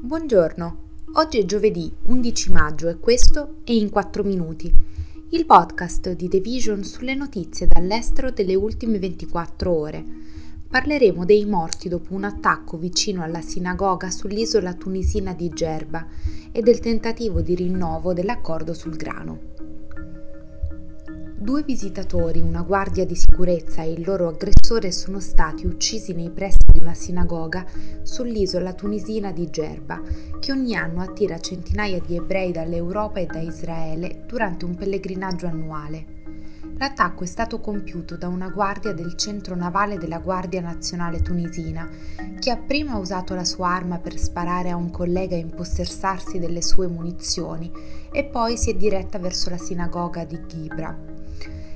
Buongiorno, oggi è giovedì 11 maggio e questo è In 4 Minuti, il podcast di The Vision sulle notizie dall'estero delle ultime 24 ore. Parleremo dei morti dopo un attacco vicino alla sinagoga sull'isola tunisina di Gerba e del tentativo di rinnovo dell'accordo sul grano. Due visitatori, una guardia di sicurezza e il loro aggressore sono stati uccisi nei pressi di una sinagoga sull'isola tunisina di Gerba, che ogni anno attira centinaia di ebrei dall'Europa e da Israele durante un pellegrinaggio annuale. L'attacco è stato compiuto da una guardia del centro navale della Guardia Nazionale tunisina, che ha prima usato la sua arma per sparare a un collega e impossessarsi delle sue munizioni e poi si è diretta verso la sinagoga di Ghibra.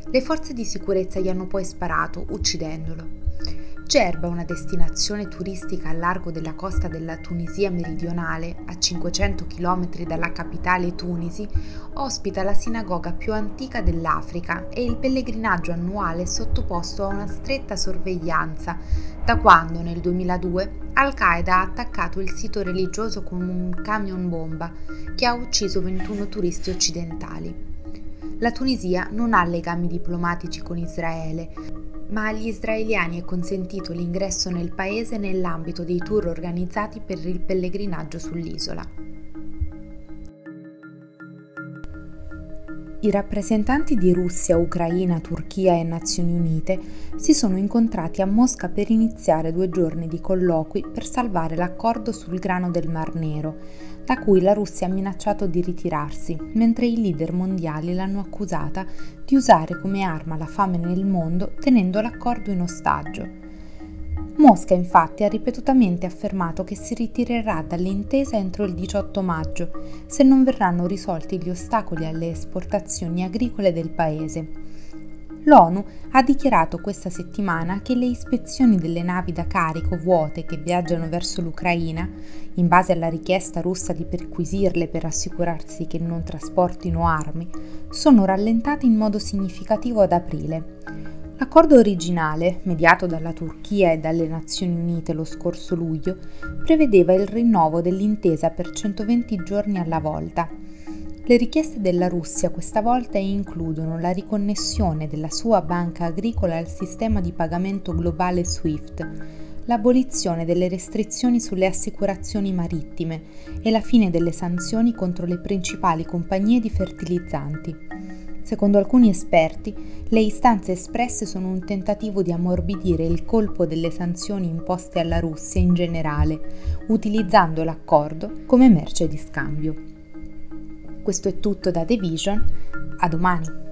Le forze di sicurezza gli hanno poi sparato, uccidendolo. Gerba, una destinazione turistica a largo della costa della Tunisia meridionale, a 500 km dalla capitale Tunisi, ospita la sinagoga più antica dell'Africa e il pellegrinaggio annuale è sottoposto a una stretta sorveglianza da quando nel 2002 Al-Qaeda ha attaccato il sito religioso con un camion bomba che ha ucciso 21 turisti occidentali. La Tunisia non ha legami diplomatici con Israele, ma agli israeliani è consentito l'ingresso nel paese nell'ambito dei tour organizzati per il pellegrinaggio sull'isola. I rappresentanti di Russia, Ucraina, Turchia e Nazioni Unite si sono incontrati a Mosca per iniziare due giorni di colloqui per salvare l'accordo sul grano del Mar Nero, da cui la Russia ha minacciato di ritirarsi, mentre i leader mondiali l'hanno accusata di usare come arma la fame nel mondo tenendo l'accordo in ostaggio. Mosca infatti ha ripetutamente affermato che si ritirerà dall'intesa entro il 18 maggio se non verranno risolti gli ostacoli alle esportazioni agricole del paese L'ONU ha dichiarato questa settimana che le ispezioni delle navi da carico vuote che viaggiano verso l'Ucraina, in base alla richiesta russa di perquisirle per assicurarsi che non trasportino armi, sono rallentate in modo significativo ad aprile. L'accordo originale, mediato dalla Turchia e dalle Nazioni Unite lo scorso luglio, prevedeva il rinnovo dell'intesa per 120 giorni alla volta le richieste della Russia questa volta includono la riconnessione della sua banca agricola al sistema di pagamento globale SWIFT, l'abolizione delle restrizioni sulle assicurazioni marittime e la fine delle sanzioni contro le principali compagnie di fertilizzanti. Secondo alcuni esperti, le istanze espresse sono un tentativo di ammorbidire il colpo delle sanzioni imposte alla Russia in generale, utilizzando l'accordo come merce di scambio. Questo è tutto da The Vision, a domani!